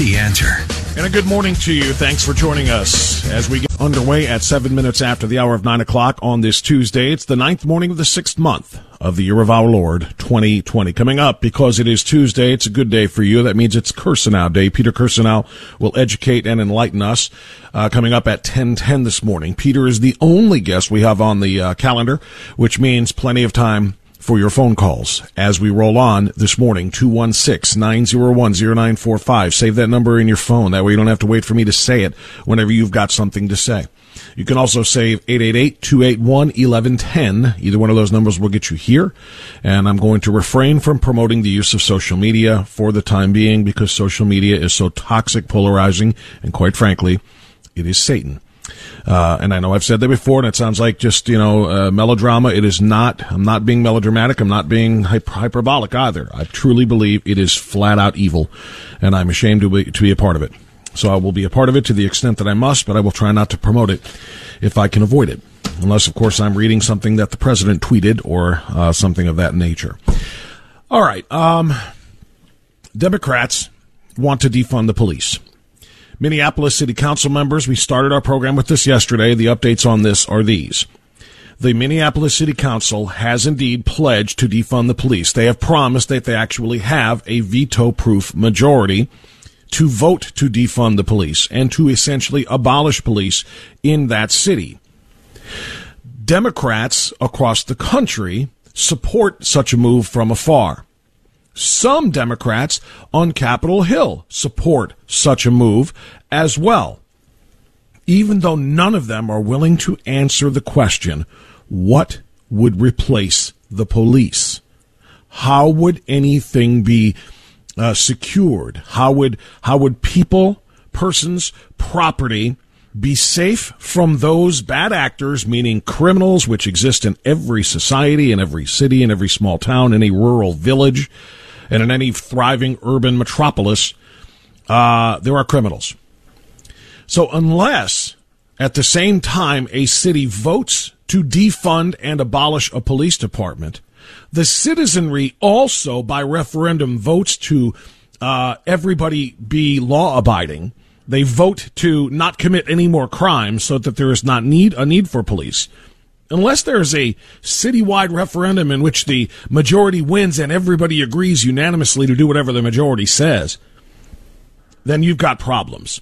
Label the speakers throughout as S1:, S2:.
S1: The answer.
S2: And a good morning to you. Thanks for joining us as we get underway at seven minutes after the hour of nine o'clock on this Tuesday. It's the ninth morning of the sixth month of the year of our Lord 2020. Coming up, because it is Tuesday, it's a good day for you. That means it's Kirsanow Day. Peter Kirsanow will educate and enlighten us. Uh, coming up at 1010 this morning. Peter is the only guest we have on the uh, calendar, which means plenty of time for your phone calls. As we roll on this morning 216-901-0945 save that number in your phone. That way you don't have to wait for me to say it whenever you've got something to say. You can also save 888-281-1110 either one of those numbers will get you here. And i'm going to refrain from promoting the use of social media for the time being because social media is so toxic polarizing and quite frankly it is satan uh, and I know I've said that before, and it sounds like just you know uh, melodrama. It is not. I'm not being melodramatic. I'm not being hyper- hyperbolic either. I truly believe it is flat out evil, and I'm ashamed to be, to be a part of it. So I will be a part of it to the extent that I must, but I will try not to promote it if I can avoid it, unless of course I'm reading something that the president tweeted or uh, something of that nature. All right, um, Democrats want to defund the police. Minneapolis City Council members, we started our program with this yesterday. The updates on this are these. The Minneapolis City Council has indeed pledged to defund the police. They have promised that they actually have a veto proof majority to vote to defund the police and to essentially abolish police in that city. Democrats across the country support such a move from afar. Some Democrats on Capitol Hill support such a move as well, even though none of them are willing to answer the question what would replace the police? How would anything be uh, secured? How would how would people, persons, property be safe from those bad actors, meaning criminals, which exist in every society, in every city, in every small town, in a rural village, and in any thriving urban metropolis? Uh, there are criminals. So unless at the same time a city votes to defund and abolish a police department, the citizenry also by referendum votes to uh, everybody be law abiding. They vote to not commit any more crimes so that there is not need a need for police. Unless there's a citywide referendum in which the majority wins and everybody agrees unanimously to do whatever the majority says, then you've got problems.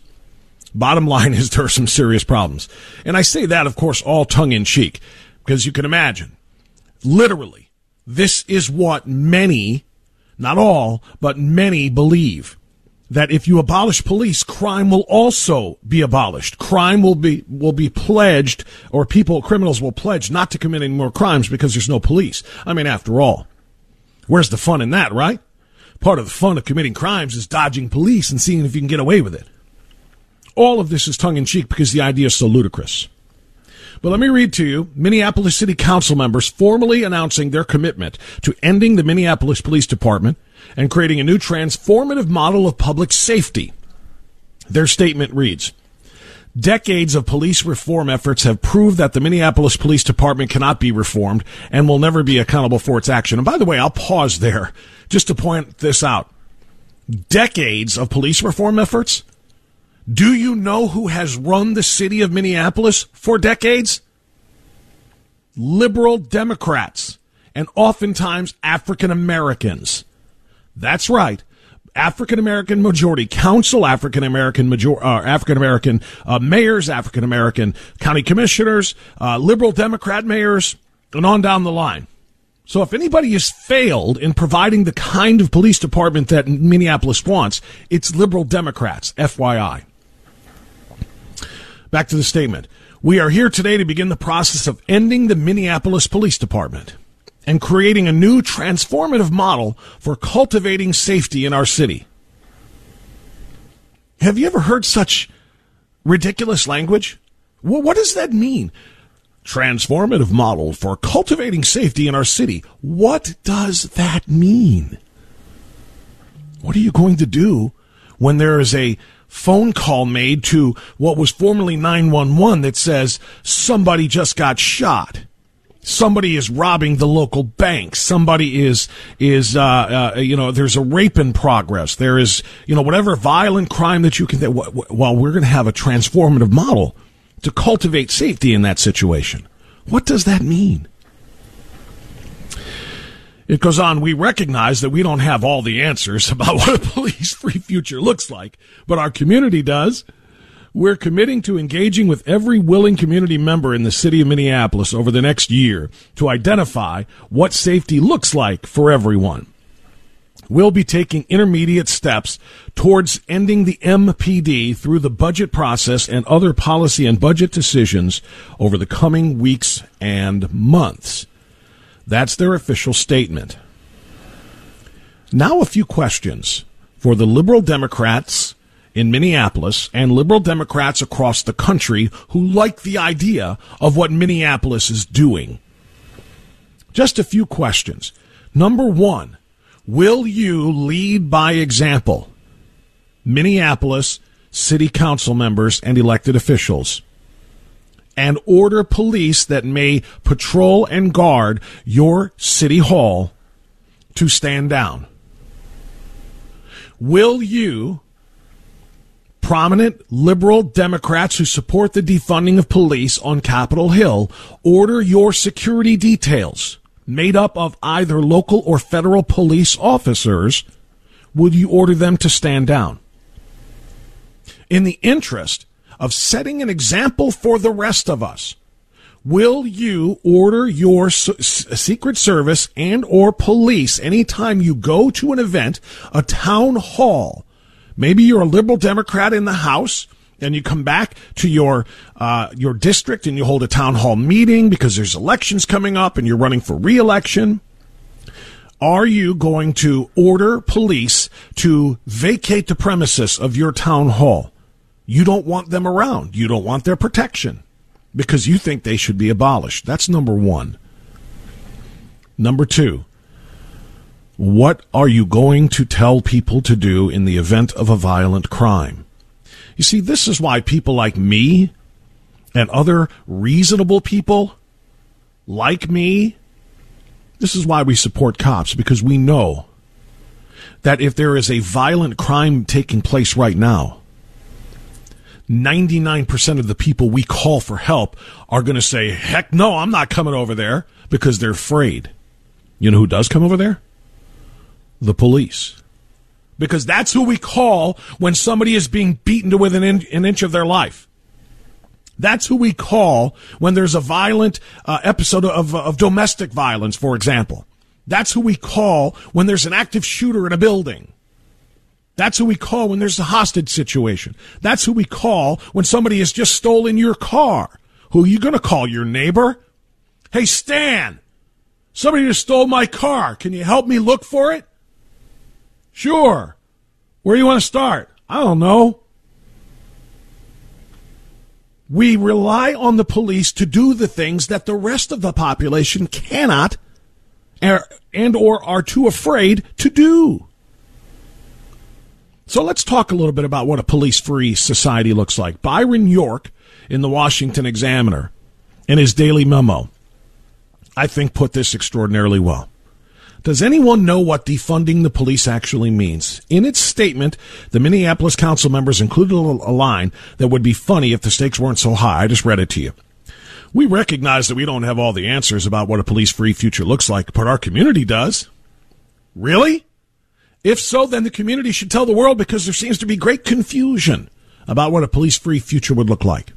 S2: Bottom line is there are some serious problems. And I say that, of course, all tongue in cheek, because you can imagine, literally, this is what many, not all, but many believe. That if you abolish police, crime will also be abolished. Crime will be, will be pledged, or people, criminals will pledge not to commit any more crimes because there's no police. I mean, after all, where's the fun in that, right? Part of the fun of committing crimes is dodging police and seeing if you can get away with it. All of this is tongue in cheek because the idea is so ludicrous. But let me read to you Minneapolis City Council members formally announcing their commitment to ending the Minneapolis Police Department and creating a new transformative model of public safety. Their statement reads Decades of police reform efforts have proved that the Minneapolis Police Department cannot be reformed and will never be accountable for its action. And by the way, I'll pause there just to point this out. Decades of police reform efforts? Do you know who has run the city of Minneapolis for decades? Liberal Democrats and oftentimes African Americans. That's right. African American majority council, African American major, uh, African American uh, mayors, African American county commissioners, uh, liberal Democrat mayors, and on down the line. So if anybody has failed in providing the kind of police department that Minneapolis wants, it's liberal Democrats, FYI. Back to the statement. We are here today to begin the process of ending the Minneapolis Police Department and creating a new transformative model for cultivating safety in our city. Have you ever heard such ridiculous language? What does that mean? Transformative model for cultivating safety in our city. What does that mean? What are you going to do when there is a phone call made to what was formerly 911 that says somebody just got shot? Somebody is robbing the local bank. Somebody is is uh, uh, you know there's a rape in progress. There is you know whatever violent crime that you can. Well, we're going to have a transformative model to cultivate safety in that situation. What does that mean? It goes on, we recognize that we don't have all the answers about what a police free future looks like, but our community does. We're committing to engaging with every willing community member in the city of Minneapolis over the next year to identify what safety looks like for everyone. We'll be taking intermediate steps towards ending the MPD through the budget process and other policy and budget decisions over the coming weeks and months. That's their official statement. Now, a few questions for the Liberal Democrats in Minneapolis and liberal Democrats across the country who like the idea of what Minneapolis is doing. Just a few questions. Number one, will you lead by example? Minneapolis city council members and elected officials and order police that may patrol and guard your city hall to stand down. Will you prominent liberal Democrats who support the defunding of police on Capitol Hill order your security details made up of either local or federal police officers, would you order them to stand down? In the interest of setting an example for the rest of us, will you order your secret service and or police anytime you go to an event, a town hall, Maybe you're a liberal Democrat in the House and you come back to your uh, your district and you hold a town hall meeting because there's elections coming up and you're running for reelection. Are you going to order police to vacate the premises of your town hall? You don't want them around. You don't want their protection because you think they should be abolished. That's number one. Number two, what are you going to tell people to do in the event of a violent crime? You see, this is why people like me and other reasonable people like me, this is why we support cops because we know that if there is a violent crime taking place right now, 99% of the people we call for help are going to say, heck no, I'm not coming over there because they're afraid. You know who does come over there? The police. Because that's who we call when somebody is being beaten to within an, inch of their life. That's who we call when there's a violent uh, episode of, of domestic violence, for example. That's who we call when there's an active shooter in a building. That's who we call when there's a hostage situation. That's who we call when somebody has just stolen your car. Who are you going to call? Your neighbor? Hey, Stan, somebody just stole my car. Can you help me look for it? Sure. Where do you want to start? I don't know. We rely on the police to do the things that the rest of the population cannot er, and or are too afraid to do. So let's talk a little bit about what a police free society looks like. Byron York in the Washington Examiner in his daily memo, I think put this extraordinarily well. Does anyone know what defunding the police actually means? In its statement, the Minneapolis council members included a line that would be funny if the stakes weren't so high. I just read it to you. We recognize that we don't have all the answers about what a police free future looks like, but our community does. Really? If so, then the community should tell the world because there seems to be great confusion about what a police free future would look like.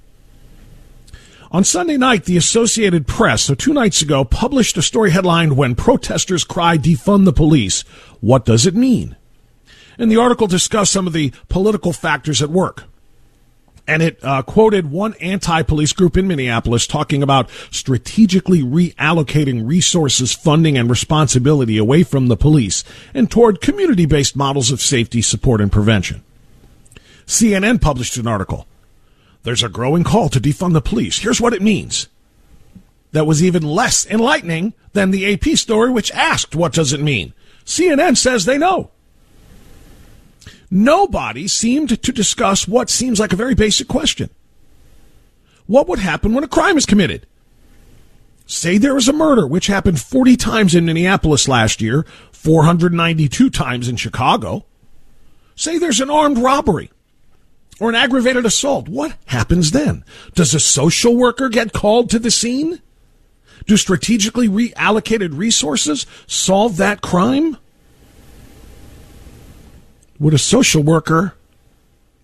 S2: On Sunday night, the Associated Press, so two nights ago, published a story headlined, When Protesters Cry Defund the Police, What Does It Mean? And the article discussed some of the political factors at work. And it uh, quoted one anti police group in Minneapolis talking about strategically reallocating resources, funding, and responsibility away from the police and toward community based models of safety, support, and prevention. CNN published an article there's a growing call to defund the police. Here's what it means. That was even less enlightening than the AP story, which asked, What does it mean? CNN says they know. Nobody seemed to discuss what seems like a very basic question. What would happen when a crime is committed? Say there was a murder, which happened 40 times in Minneapolis last year, 492 times in Chicago. Say there's an armed robbery or an aggravated assault, what happens then? Does a social worker get called to the scene? Do strategically reallocated resources solve that crime? Would a social worker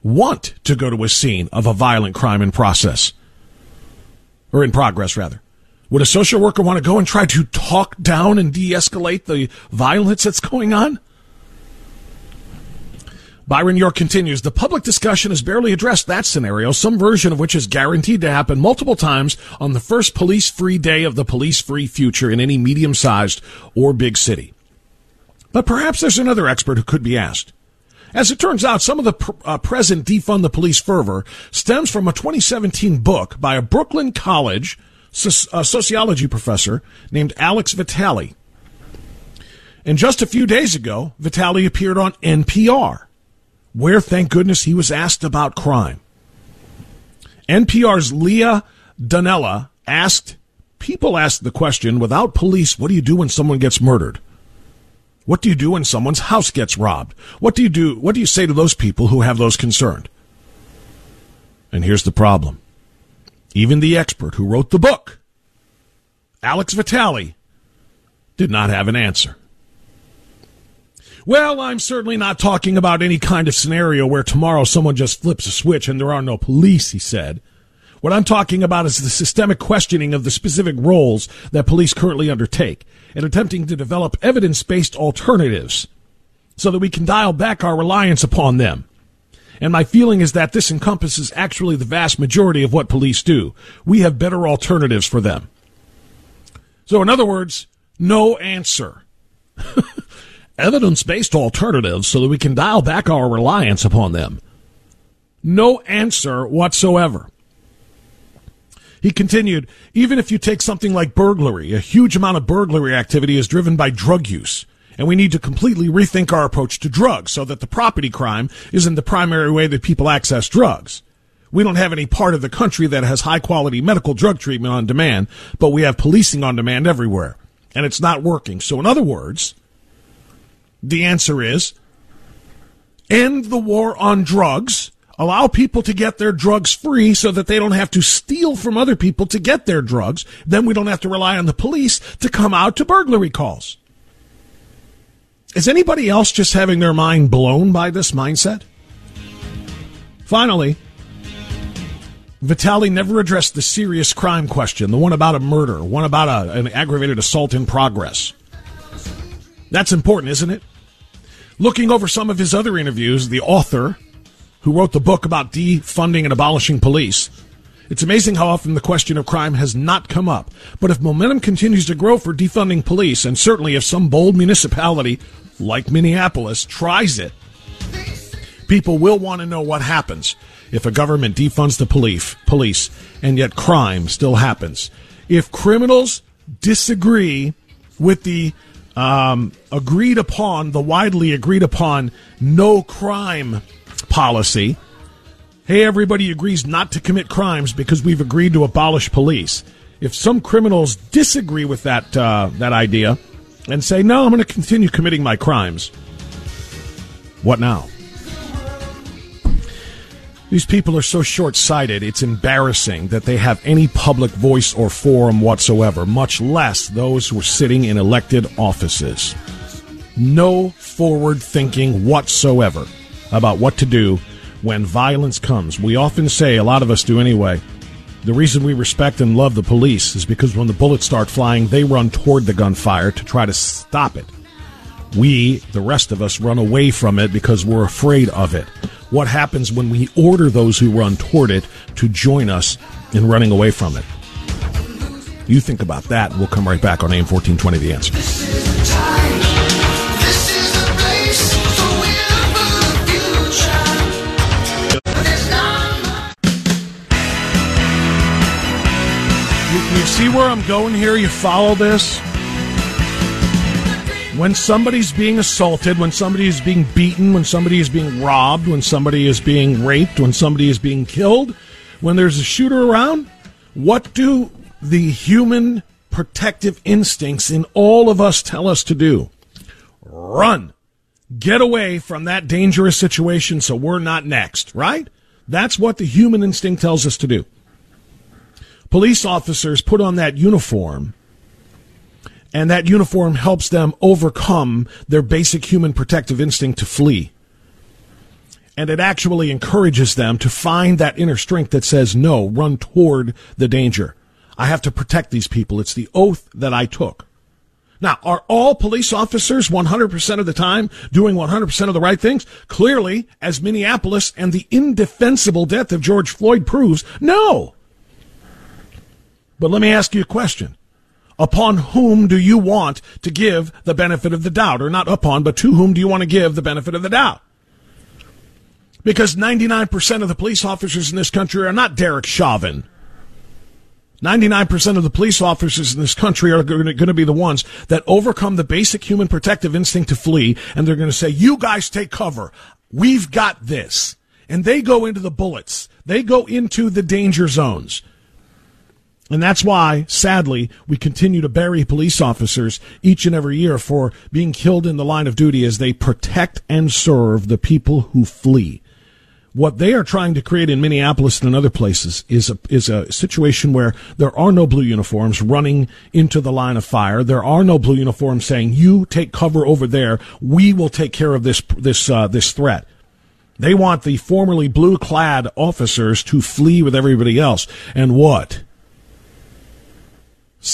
S2: want to go to a scene of a violent crime in process? Or in progress, rather? Would a social worker want to go and try to talk down and de escalate the violence that's going on? Byron York continues, the public discussion has barely addressed that scenario, some version of which is guaranteed to happen multiple times on the first police free day of the police free future in any medium sized or big city. But perhaps there's another expert who could be asked. As it turns out, some of the pr- uh, present defund the police fervor stems from a 2017 book by a Brooklyn College so- uh, sociology professor named Alex Vitale. And just a few days ago, Vitale appeared on NPR where, thank goodness, he was asked about crime. NPR's Leah Donnella asked, people asked the question, without police, what do you do when someone gets murdered? What do you do when someone's house gets robbed? What do you do? What do you say to those people who have those concerned? And here's the problem. Even the expert who wrote the book, Alex Vitale, did not have an answer. Well, I'm certainly not talking about any kind of scenario where tomorrow someone just flips a switch and there are no police, he said. What I'm talking about is the systemic questioning of the specific roles that police currently undertake and attempting to develop evidence based alternatives so that we can dial back our reliance upon them. And my feeling is that this encompasses actually the vast majority of what police do. We have better alternatives for them. So, in other words, no answer. evidence based alternatives so that we can dial back our reliance upon them. No answer whatsoever. He continued, even if you take something like burglary, a huge amount of burglary activity is driven by drug use. And we need to completely rethink our approach to drugs so that the property crime isn't the primary way that people access drugs. We don't have any part of the country that has high quality medical drug treatment on demand, but we have policing on demand everywhere. And it's not working. So in other words, the answer is end the war on drugs, allow people to get their drugs free so that they don't have to steal from other people to get their drugs. Then we don't have to rely on the police to come out to burglary calls. Is anybody else just having their mind blown by this mindset? Finally, Vitale never addressed the serious crime question, the one about a murder, one about a, an aggravated assault in progress. That's important, isn't it? Looking over some of his other interviews, the author, who wrote the book about defunding and abolishing police, it's amazing how often the question of crime has not come up. But if momentum continues to grow for defunding police, and certainly if some bold municipality like Minneapolis tries it, people will want to know what happens if a government defunds the police, police and yet crime still happens. If criminals disagree with the um, agreed upon, the widely agreed upon no crime policy. Hey, everybody agrees not to commit crimes because we've agreed to abolish police. If some criminals disagree with that uh, that idea and say, "No, I'm going to continue committing my crimes," what now? These people are so short sighted, it's embarrassing that they have any public voice or forum whatsoever, much less those who are sitting in elected offices. No forward thinking whatsoever about what to do when violence comes. We often say, a lot of us do anyway, the reason we respect and love the police is because when the bullets start flying, they run toward the gunfire to try to stop it. We, the rest of us, run away from it because we're afraid of it what happens when we order those who run toward it to join us in running away from it. You think about that, we'll come right back on AM 1420 The Answer. You, you see where I'm going here? You follow this? When somebody's being assaulted, when somebody is being beaten, when somebody is being robbed, when somebody is being raped, when somebody is being killed, when there's a shooter around, what do the human protective instincts in all of us tell us to do? Run. Get away from that dangerous situation so we're not next, right? That's what the human instinct tells us to do. Police officers put on that uniform and that uniform helps them overcome their basic human protective instinct to flee. And it actually encourages them to find that inner strength that says, no, run toward the danger. I have to protect these people. It's the oath that I took. Now, are all police officers 100% of the time doing 100% of the right things? Clearly, as Minneapolis and the indefensible death of George Floyd proves, no. But let me ask you a question upon whom do you want to give the benefit of the doubt? Or not upon, but to whom do you want to give the benefit of the doubt? Because 99% of the police officers in this country are not Derek Chauvin. 99% of the police officers in this country are going to be the ones that overcome the basic human protective instinct to flee, and they're going to say, You guys take cover. We've got this. And they go into the bullets, they go into the danger zones. And that's why, sadly, we continue to bury police officers each and every year for being killed in the line of duty as they protect and serve the people who flee. What they are trying to create in Minneapolis and in other places is a, is a situation where there are no blue uniforms running into the line of fire. There are no blue uniforms saying, you take cover over there. We will take care of this, this, uh, this threat. They want the formerly blue clad officers to flee with everybody else. And what?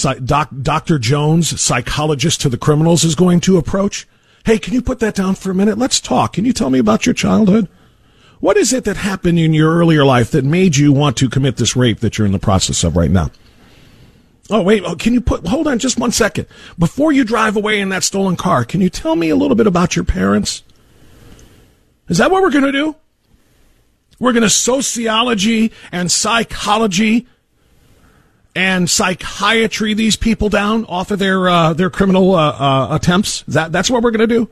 S2: Doc, Dr. Jones, psychologist to the criminals, is going to approach. Hey, can you put that down for a minute? Let's talk. Can you tell me about your childhood? What is it that happened in your earlier life that made you want to commit this rape that you're in the process of right now? Oh, wait, oh, can you put, hold on just one second. Before you drive away in that stolen car, can you tell me a little bit about your parents? Is that what we're going to do? We're going to sociology and psychology and psychiatry these people down off of their uh, their criminal uh, uh, attempts? That that's what we're going to do.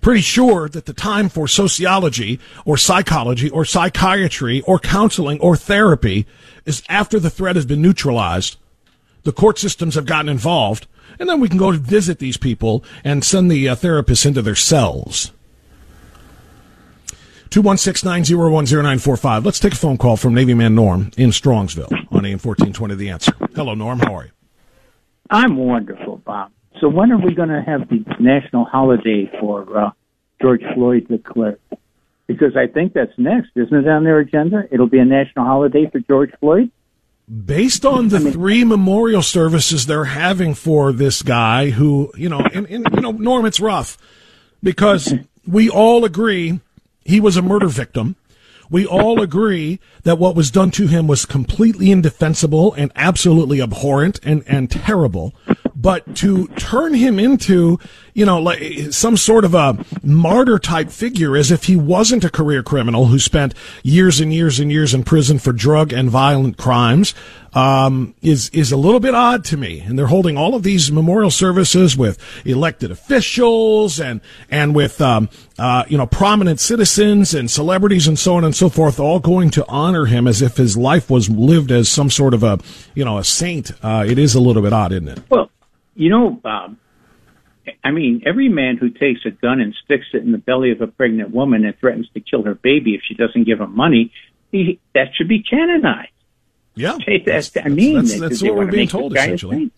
S2: Pretty sure that the time for sociology or psychology or psychiatry or counseling or therapy is after the threat has been neutralized. The court systems have gotten involved, and then we can go visit these people and send the uh, therapists into their cells. 216-901-0945. Let's take a phone call from Navy man Norm in Strongsville on AM 1420 The Answer. Hello, Norm. How are you?
S3: I'm wonderful, Bob. So when are we going to have the national holiday for uh, George Floyd declared? Because I think that's next, isn't it, on their agenda? It'll be a national holiday for George Floyd?
S2: Based on the three memorial services they're having for this guy who, you know, and, and you know, Norm, it's rough because we all agree he was a murder victim. We all agree that what was done to him was completely indefensible and absolutely abhorrent and, and terrible. But to turn him into, you know, like some sort of a martyr type figure as if he wasn't a career criminal who spent years and years and years in prison for drug and violent crimes, um, is is a little bit odd to me. And they're holding all of these memorial services with elected officials and and with um, uh, you know prominent citizens and celebrities and so on and so forth, all going to honor him as if his life was lived as some sort of a you know a saint. Uh, it is a little bit odd, isn't it?
S3: Well, you know, Bob. I mean, every man who takes a gun and sticks it in the belly of a pregnant woman and threatens to kill her baby if she doesn't give him money, he, that should be canonized.
S2: Yeah,
S3: that's, I mean,
S2: that's, that's, that's what we're being told essentially.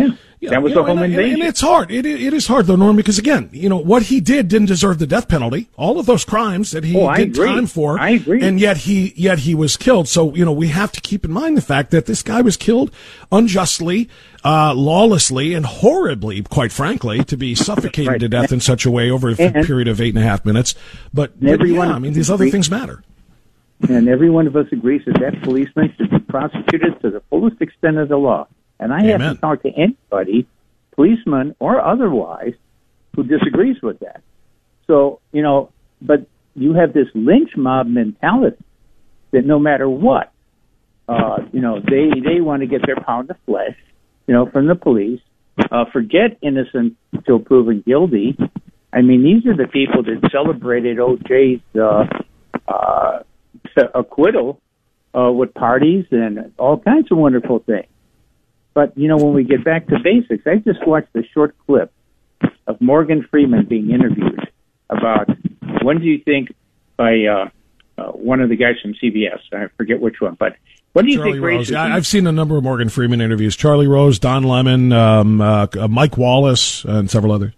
S3: Yeah. yeah. that was
S2: a
S3: home
S2: and,
S3: invasion.
S2: And, it's hard. It, it is hard though, Norm, because again, you know what he did didn't deserve the death penalty. All of those crimes that he
S3: oh,
S2: did time for,
S3: I agree.
S2: And yet he yet he was killed. So you know we have to keep in mind the fact that this guy was killed unjustly, uh, lawlessly, and horribly, quite frankly, to be suffocated right. to death in such a way over a and, period of eight and a half minutes. But, but yeah, I mean these other things matter.
S3: And every one of us agrees that that policeman should be prosecuted to the fullest extent of the law. And I Amen. haven't talked to anybody, policeman or otherwise, who disagrees with that. So, you know, but you have this lynch mob mentality that no matter what, uh, you know, they, they want to get their pound of flesh, you know, from the police. Uh, forget innocent until proven guilty. I mean, these are the people that celebrated OJ's uh, uh, acquittal uh, with parties and all kinds of wonderful things. But you know, when we get back to basics, I just watched a short clip of Morgan Freeman being interviewed about when do you think by uh, uh, one of the guys from CBS, I forget which one, but what do you
S2: Charlie
S3: think
S2: Rose. I've seen a number of Morgan Freeman interviews. Charlie Rose, Don Lemon, um, uh, Mike Wallace, and several others.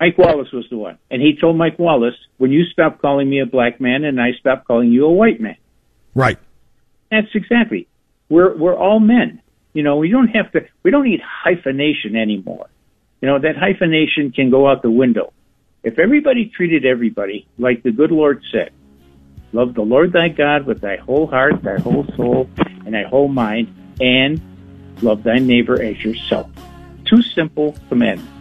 S3: Mike Wallace was the one, and he told Mike Wallace, "When you stop calling me a black man, and I stop calling you a white man."
S2: Right.
S3: That's exactly. We're we're all men. You know, we don't have to. We don't need hyphenation anymore. You know, that hyphenation can go out the window. If everybody treated everybody like the good Lord said, love the Lord thy God with thy whole heart, thy whole soul, and thy whole mind, and love thy neighbor as yourself. Two simple commandments.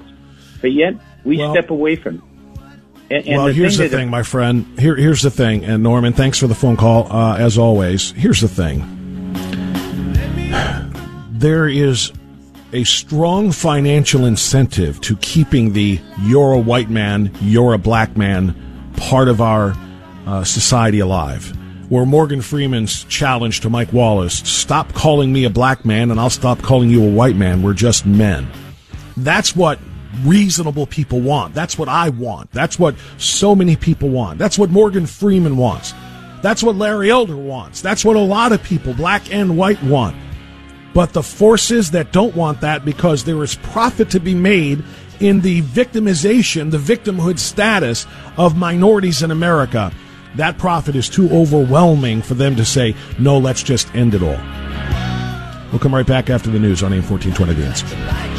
S3: But yet we well, step away from them.
S2: And, and well, the here's thing the thing, my friend. Here, here's the thing. And Norman, thanks for the phone call, uh, as always. Here's the thing. There is a strong financial incentive to keeping the "you're a white man, you're a black man" part of our uh, society alive. Where Morgan Freeman's challenge to Mike Wallace: "Stop calling me a black man, and I'll stop calling you a white man. We're just men." That's what reasonable people want. That's what I want. That's what so many people want. That's what Morgan Freeman wants. That's what Larry Elder wants. That's what a lot of people, black and white, want. But the forces that don't want that because there is profit to be made in the victimization, the victimhood status of minorities in America, that profit is too overwhelming for them to say, no, let's just end it all. We'll come right back after the news on AM 1420 The Answer.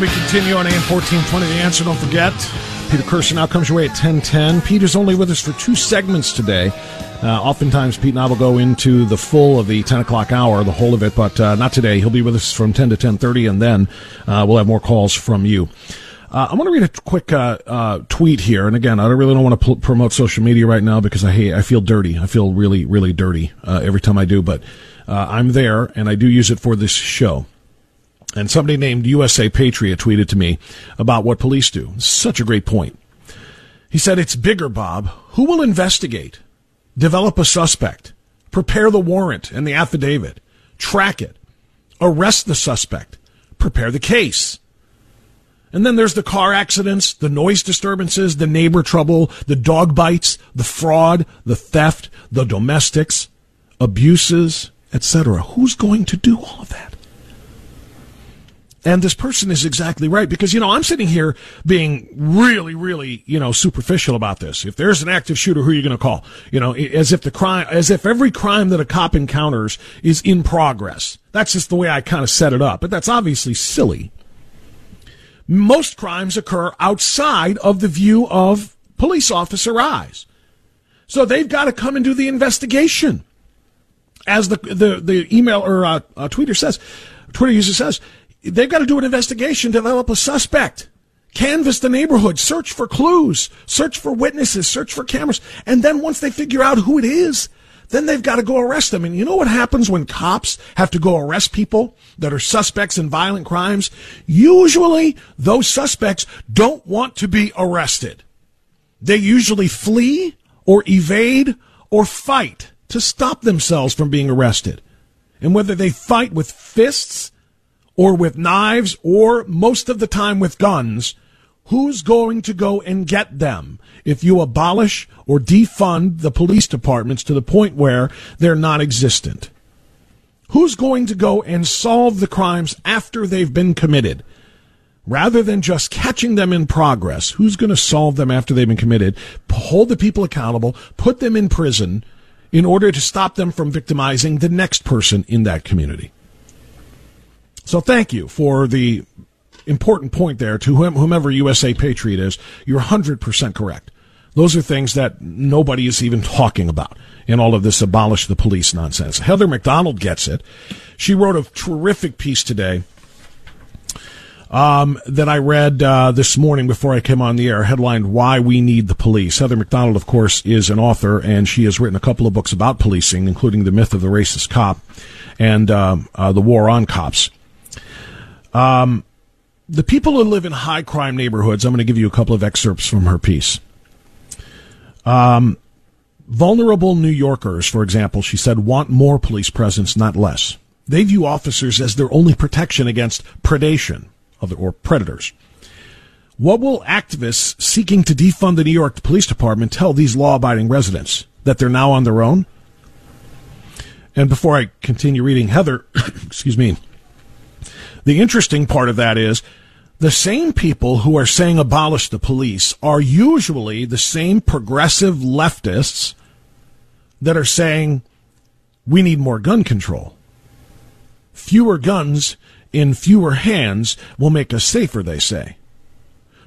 S2: We continue on AM 1420. The answer, don't forget. Peter Kirsanow comes your way at 1010. Peter's only with us for two segments today. Uh, oftentimes, Pete and I will go into the full of the 10 o'clock hour, the whole of it, but uh, not today. He'll be with us from 10 to 10.30, and then uh, we'll have more calls from you. Uh, I want to read a quick uh, uh, tweet here, and again, I don't really don't want to pl- promote social media right now because I hate, I feel dirty. I feel really, really dirty every time I do, but I'm there, and I do use it for this show. And somebody named USA Patriot tweeted to me about what police do. Such a great point. He said, It's bigger, Bob. Who will investigate? Develop a suspect. Prepare the warrant and the affidavit. Track it. Arrest the suspect. Prepare the case. And then there's the car accidents, the noise disturbances, the neighbor trouble, the dog bites, the fraud, the theft, the domestics, abuses, etc. Who's going to do all of that? And this person is exactly right because, you know, I'm sitting here being really, really, you know, superficial about this. If there's an active shooter, who are you going to call? You know, as if the crime, as if every crime that a cop encounters is in progress. That's just the way I kind of set it up. But that's obviously silly. Most crimes occur outside of the view of police officer eyes. So they've got to come and do the investigation. As the, the, the email or uh, uh, tweeter says, Twitter user says, they've got to do an investigation, develop a suspect, canvass the neighborhood, search for clues, search for witnesses, search for cameras. And then once they figure out who it is, then they've got to go arrest them. And you know what happens when cops have to go arrest people that are suspects in violent crimes? Usually those suspects don't want to be arrested. They usually flee or evade or fight to stop themselves from being arrested. And whether they fight with fists or with knives or most of the time with guns, who's going to go and get them if you abolish or defund the police departments to the point where they're non existent? Who's going to go and solve the crimes after they've been committed? Rather than just catching them in progress, who's going to solve them after they've been committed? Hold the people accountable, put them in prison in order to stop them from victimizing the next person in that community. So thank you for the important point there to whomever USA Patriot is. You're 100% correct. Those are things that nobody is even talking about in all of this abolish the police nonsense. Heather Mac Donald gets it. She wrote a terrific piece today um, that I read uh, this morning before I came on the air, headlined "Why We Need the Police." Heather Mac Donald, of course, is an author, and she has written a couple of books about policing, including "The Myth of the Racist Cop" and um, uh, "The War on Cops." Um, the people who live in high crime neighborhoods, I'm going to give you a couple of excerpts from her piece. Um, vulnerable New Yorkers, for example, she said, want more police presence, not less. They view officers as their only protection against predation or predators. What will activists seeking to defund the New York Police Department tell these law abiding residents? That they're now on their own? And before I continue reading, Heather, excuse me, the interesting part of that is the same people who are saying abolish the police are usually the same progressive leftists that are saying we need more gun control. Fewer guns in fewer hands will make us safer, they say.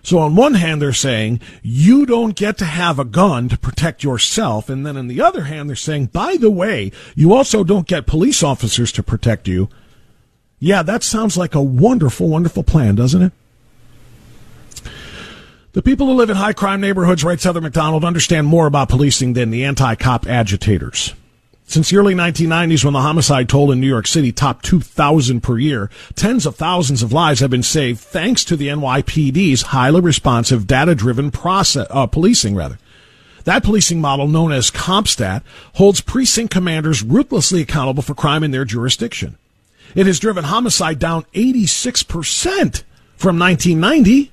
S2: So on one hand, they're saying you don't get to have a gun to protect yourself. And then on the other hand, they're saying, by the way, you also don't get police officers to protect you. Yeah, that sounds like a wonderful, wonderful plan, doesn't it? The people who live in high crime neighborhoods, writes Heather Mac Donald, understand more about policing than the anti cop agitators. Since the early 1990s, when the homicide toll in New York City topped 2,000 per year, tens of thousands of lives have been saved thanks to the NYPD's highly responsive, data-driven process, uh, policing. Rather, that policing model, known as CompStat, holds precinct commanders ruthlessly accountable for crime in their jurisdiction. It has driven homicide down 86% from 1990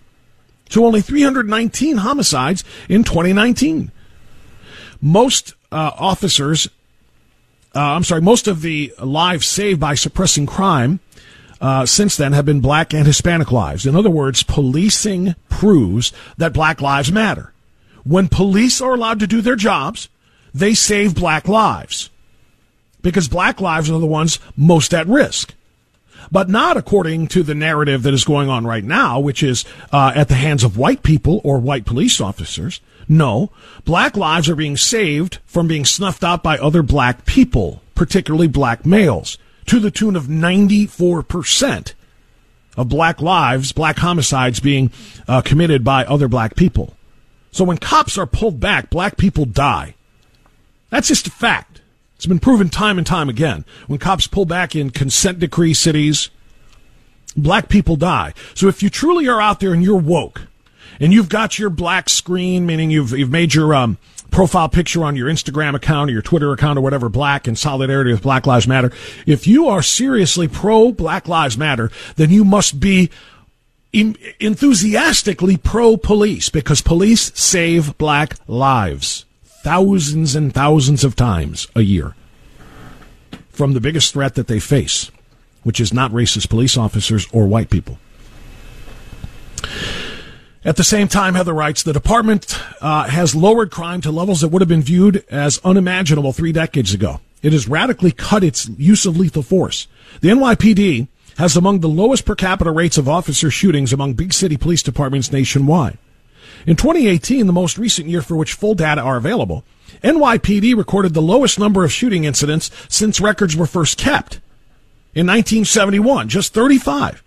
S2: to only 319 homicides in 2019. Most uh, officers, uh, I'm sorry, most of the lives saved by suppressing crime uh, since then have been black and Hispanic lives. In other words, policing proves that black lives matter. When police are allowed to do their jobs, they save black lives because black lives are the ones most at risk. But not according to the narrative that is going on right now, which is uh, at the hands of white people or white police officers. No, black lives are being saved from being snuffed out by other black people, particularly black males, to the tune of 94% of black lives, black homicides being uh, committed by other black people. So when cops are pulled back, black people die. That's just a fact. It's been proven time and time again. When cops pull back in consent decree cities, black people die. So if you truly are out there and you're woke, and you've got your black screen, meaning you've you've made your um, profile picture on your Instagram account or your Twitter account or whatever black in solidarity with Black Lives Matter. If you are seriously pro Black Lives Matter, then you must be enthusiastically pro police because police save black lives thousands and thousands of times a year from the biggest threat that they face which is not racist police officers or white people. At the same time, Heather writes, the department uh, has lowered crime to levels that would have been viewed as unimaginable three decades ago. It has radically cut its use of lethal force. The NYPD has among the lowest per capita rates of officer shootings among big city police departments nationwide. In 2018, the most recent year for which full data are available, NYPD recorded the lowest number of shooting incidents since records were first kept. In 1971, just 35.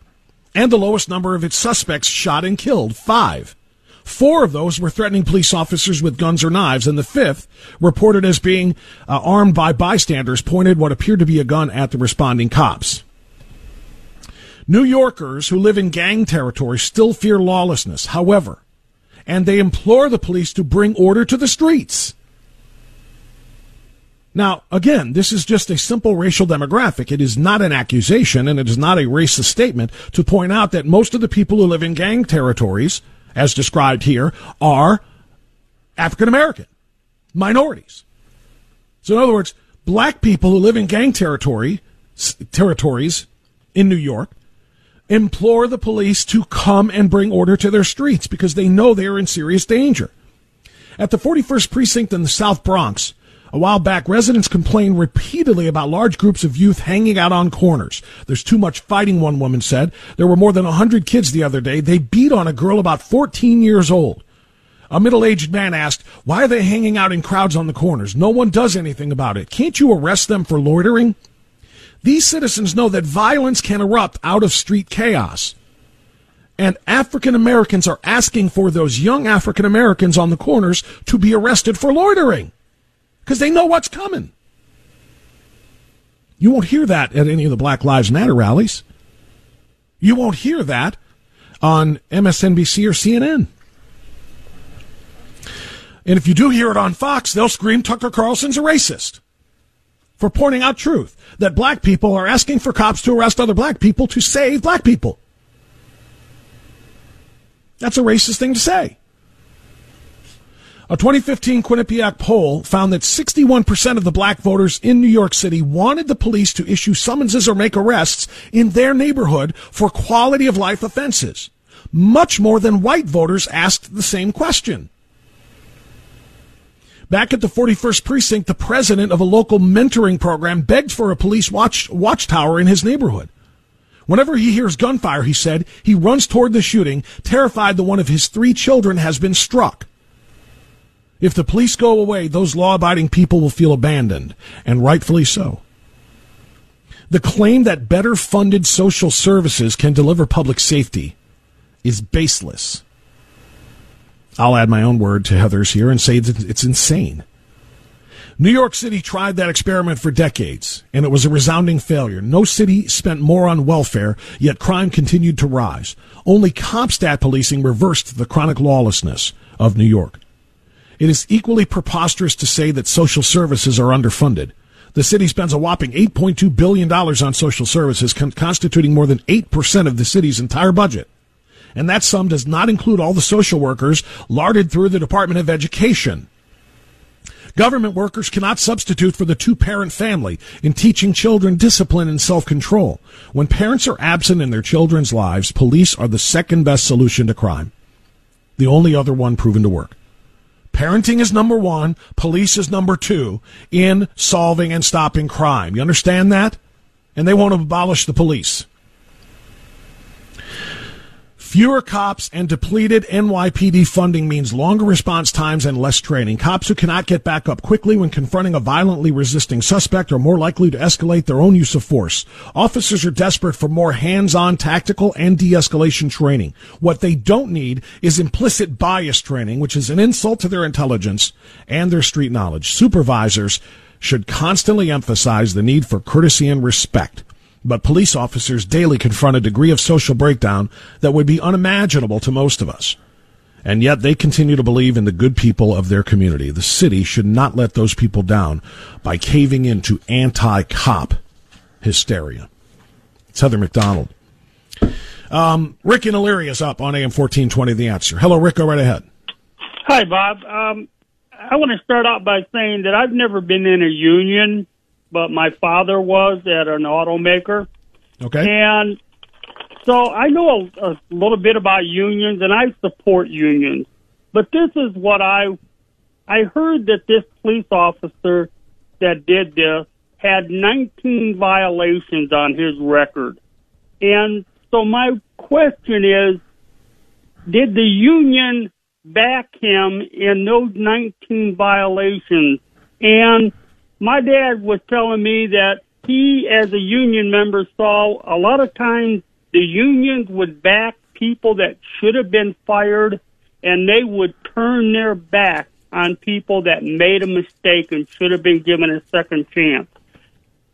S2: And the lowest number of its suspects shot and killed, five. Four of those were threatening police officers with guns or knives, and the fifth, reported as being uh, armed by bystanders, pointed what appeared to be a gun at the responding cops. New Yorkers who live in gang territory still fear lawlessness, however, and they implore the police to bring order to the streets. Now, again, this is just a simple racial demographic. It is not an accusation and it is not a racist statement to point out that most of the people who live in gang territories, as described here, are African American minorities. So, in other words, black people who live in gang territory territories in New York implore the police to come and bring order to their streets because they know they are in serious danger. At the 41st precinct in the South Bronx, a while back, residents complained repeatedly about large groups of youth hanging out on corners. There's too much fighting, one woman said. There were more than 100 kids the other day. They beat on a girl about 14 years old. A middle aged man asked, Why are they hanging out in crowds on the corners? No one does anything about it. Can't you arrest them for loitering? These citizens know that violence can erupt out of street chaos. And African Americans are asking for those young African Americans on the corners to be arrested for loitering because they know what's coming. You won't hear that at any of the Black Lives Matter rallies. You won't hear that on MSNBC or CNN. And if you do hear it on Fox, they'll scream Tucker Carlson's a racist for pointing out truth that black people are asking for cops to arrest other black people to save black people. That's a racist thing to say. A 2015 Quinnipiac poll found that 61% of the black voters in New York City wanted the police to issue summonses or make arrests in their neighborhood for quality of life offenses. Much more than white voters asked the same question. Back at the 41st precinct, the president of a local mentoring program begged for a police watch, watchtower in his neighborhood. Whenever he hears gunfire, he said, he runs toward the shooting, terrified that one of his three children has been struck. If the police go away, those law abiding people will feel abandoned, and rightfully so. The claim that better funded social services can deliver public safety is baseless. I'll add my own word to Heather's here and say that it's insane. New York City tried that experiment for decades, and it was a resounding failure. No city spent more on welfare, yet crime continued to rise. Only CompStat policing reversed the chronic lawlessness of New York. It is equally preposterous to say that social services are underfunded. The city spends a whopping $8.2 billion on social services, con- constituting more than 8% of the city's entire budget. And that sum does not include all the social workers larded through the Department of Education. Government workers cannot substitute for the two parent family in teaching children discipline and self control. When parents are absent in their children's lives, police are the second best solution to crime. The only other one proven to work. Parenting is number one, police is number two in solving and stopping crime. You understand that? And they won't abolish the police. Fewer cops and depleted NYPD funding means longer response times and less training. Cops who cannot get back up quickly when confronting a violently resisting suspect are more likely to escalate their own use of force. Officers are desperate for more hands-on tactical and de-escalation training. What they don't need is implicit bias training, which is an insult to their intelligence and their street knowledge. Supervisors should constantly emphasize the need for courtesy and respect but police officers daily confront a degree of social breakdown that would be unimaginable to most of us. And yet they continue to believe in the good people of their community. The city should not let those people down by caving into anti-cop hysteria. It's Heather Mac Donald. Um, Rick and is up on AM 1420, The Answer. Hello, Rick. Go right ahead.
S4: Hi, Bob. Um, I want to start out by saying that I've never been in a union but my father was at an automaker.
S2: Okay.
S4: And so I know a, a little bit about unions, and I support unions. But this is what I I heard that this police officer that did this had 19 violations on his record. And so my question is, did the union back him in those 19 violations? And my dad was telling me that he, as a union member, saw a lot of times the unions would back people that should have been fired and they would turn their back on people that made a mistake and should have been given a second chance.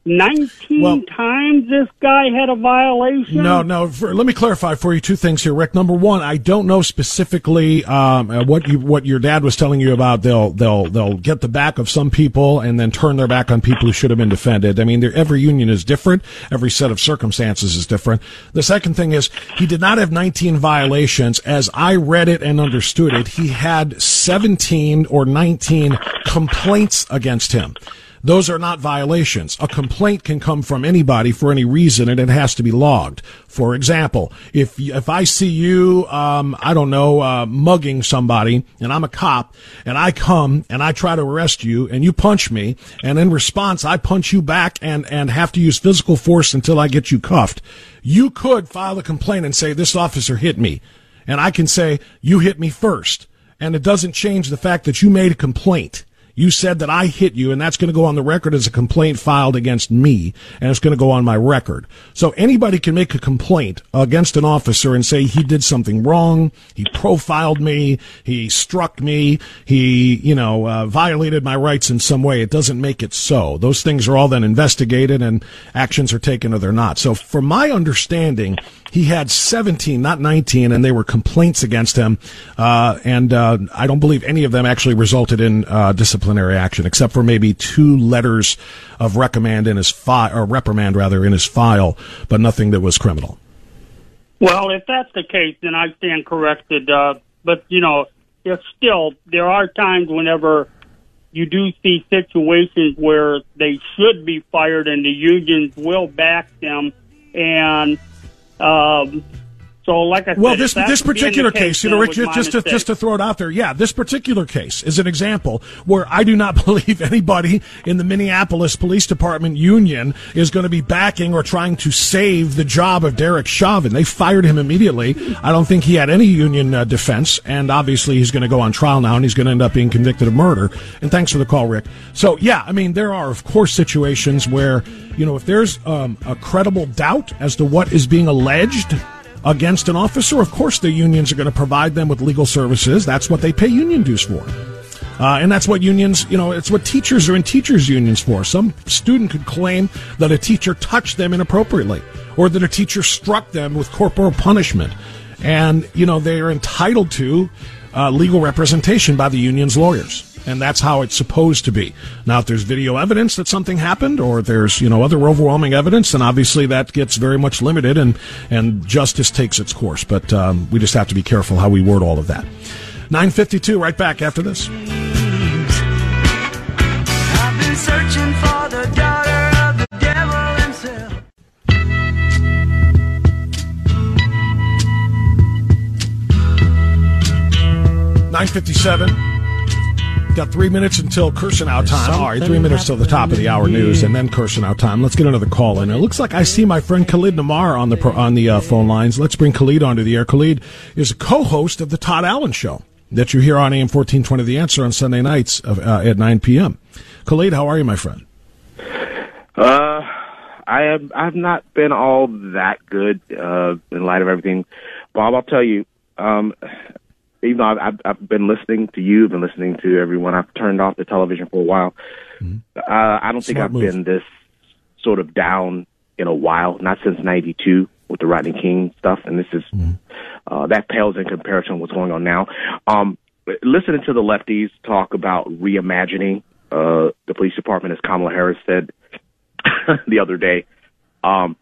S4: 19
S2: Well-
S4: times this guy had a violation?
S2: No, no. For, let me clarify for you two things here, Rick. Number one, I don't know specifically um, uh, what you what your dad was telling you about. They'll they'll they'll get the back of some people and then turn their back on people who should have been defended. I mean, every union is different. Every set of circumstances is different. The second thing is he did not have 19 violations. As I read it and understood it, he had 17 or 19 complaints against him. Those are not violations. A complaint can come from anybody for any reason, and it has to be logged. For example, if if I see you, um, I don't know, uh, mugging somebody, and I'm a cop, and I come and I try to arrest you, and you punch me, and in response I punch you back and and have to use physical force until I get you cuffed. You could file a complaint and say this officer hit me, and I can say you hit me first, and it doesn't change the fact that you made a complaint. You said that I hit you, and that's going to go on the record as a complaint filed against me, and it's going to go on my record. So anybody can make a complaint against an officer and say he did something wrong, he profiled me, he struck me, he, you know, uh, violated my rights in some way. It doesn't make it so. Those things are all then investigated, and actions are taken or they're not. So, from my understanding, he had 17, not 19, and they were complaints against him. Uh, and uh, I don't believe any of them actually resulted in uh, disciplinary action, except for maybe two letters of recommend in his file, or reprimand rather, in his file, but nothing that was criminal.
S4: Well, if that's the case, then I stand corrected. Uh, but you know, if still there are times whenever you do see situations where they should be fired and the unions will back them, and um, so like I
S2: Well,
S4: said,
S2: this this particular
S4: the
S2: case, you know, Rick, just just to,
S4: mistake.
S2: just to throw it out there, yeah, this particular case is an example where I do not believe anybody in the Minneapolis Police Department union is going to be backing or trying to save the job of Derek Chauvin. They fired him immediately. I don't think he had any union uh, defense, and obviously he's going to go on trial now, and he's going to end up being convicted of murder. And thanks for the call, Rick. So yeah, I mean, there are of course situations where you know if there's um, a credible doubt as to what is being alleged against an officer, of course the unions are going to provide them with legal services. That's what they pay union dues for. Uh, and that's what unions, you know, it's what teachers are in teachers' unions for. Some student could claim that a teacher touched them inappropriately or that a teacher struck them with corporal punishment. And, you know, they are entitled to uh, legal representation by the union's lawyers. And that's how it's supposed to be. Now, if there's video evidence that something happened or there's, you know, other overwhelming evidence, then obviously that gets very much limited and, and justice takes its course. But um, we just have to be careful how we word all of that. 952, right back after this.
S5: I've been
S2: Got three minutes until cursing out time. All right, three minutes till the top of the hour news, and then cursing out time. Let's get another call in. It looks like I see my friend Khalid Namar on the pro, on the uh, phone lines. Let's bring Khalid onto the air. Khalid is a co-host of the Todd Allen Show that you hear on AM fourteen twenty. The Answer on Sunday nights of, uh, at nine p.m. Khalid, how are you, my friend?
S6: Uh, I have I've not been all that good uh, in light of everything. Bob, I'll tell you. Um, even though I've, I've, been listening to you, I've been listening to everyone. I've turned off the television for a while. Uh, I don't think I've
S2: move.
S6: been this sort of down in a while. Not since '92 with the Rodney King stuff, and this is uh, that pales in comparison to what's going on now. Um, listening to the lefties talk about reimagining uh, the police department, as Kamala Harris said the other day. Um,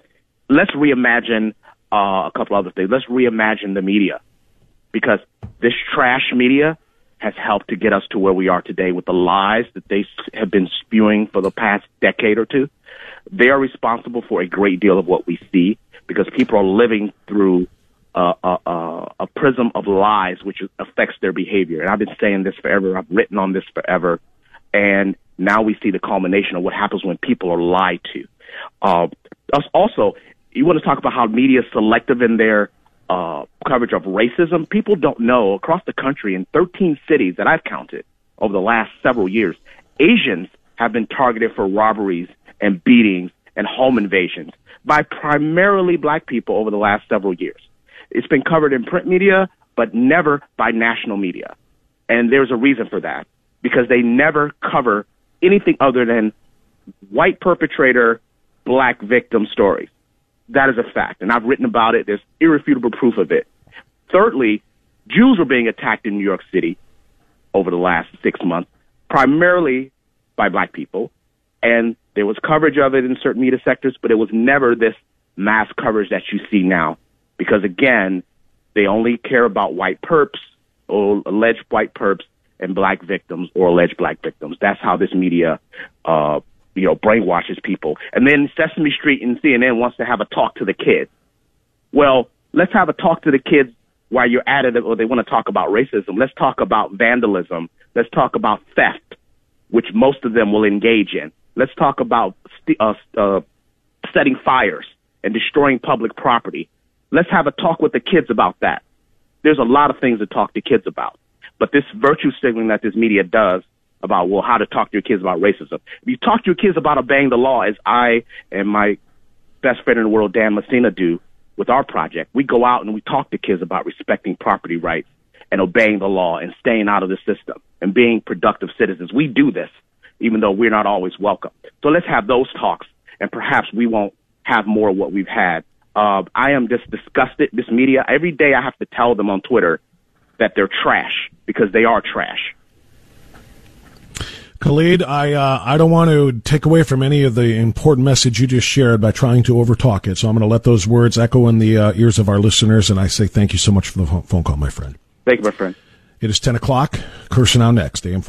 S6: let's reimagine uh, a couple other things. Let's reimagine the media because this trash media has helped to get us to where we are today with the lies that they have been spewing for the past decade or two. They are responsible for a great deal of what we see because people are living through uh, a, a, a prism of lies, which affects their behavior. And I've been saying this forever. I've written on this forever. And now we see the culmination of what happens when people are lied to. Uh, also, you want to talk about how media is selective in their uh, coverage of racism. People don't know across the country in 13 cities that I've counted over the last several years, Asians have been targeted for robberies and beatings and home invasions by primarily black people over the last several years. It's been covered in print media, but never by national media. And there's a reason for that because they never cover anything other than white perpetrator, black victim stories. That is a fact. And I've written about it. There's irrefutable proof of it. Thirdly, Jews were being attacked in New York City over the last six months, primarily by black people. And there was coverage of it in certain media sectors, but it was never this mass coverage that you see now. Because again, they only care about white perps or alleged white perps and black victims or alleged black victims. That's how this media, uh, you know, brainwashes people. And then Sesame Street and CNN wants to have a talk to the kids. Well, let's have a talk to the kids while you're at it, or they want to talk about racism. Let's talk about vandalism. Let's talk about theft, which most of them will engage in. Let's talk about st- uh, uh, setting fires and destroying public property. Let's have a talk with the kids about that. There's a lot of things to talk to kids about. But this virtue signaling that this media does about, well, how to talk to your kids about racism. If you talk to your kids about obeying the law, as I and my best friend in the world, Dan Messina, do with our project, we go out and we talk to kids about respecting property rights and obeying the law and staying out of the system and being productive citizens. We do this, even though we're not always welcome. So let's have those talks, and perhaps we won't have more of what we've had. Uh, I am just disgusted. This media, every day I have to tell them on Twitter that they're trash because they are trash.
S2: Khalid, I uh, I don't want to take away from any of the important message you just shared by trying to overtalk it. So I'm going to let those words echo in the uh, ears of our listeners, and I say thank you so much for the phone call, my friend.
S6: Thank you, my friend.
S2: It is 10 o'clock. Kirsanow next. AM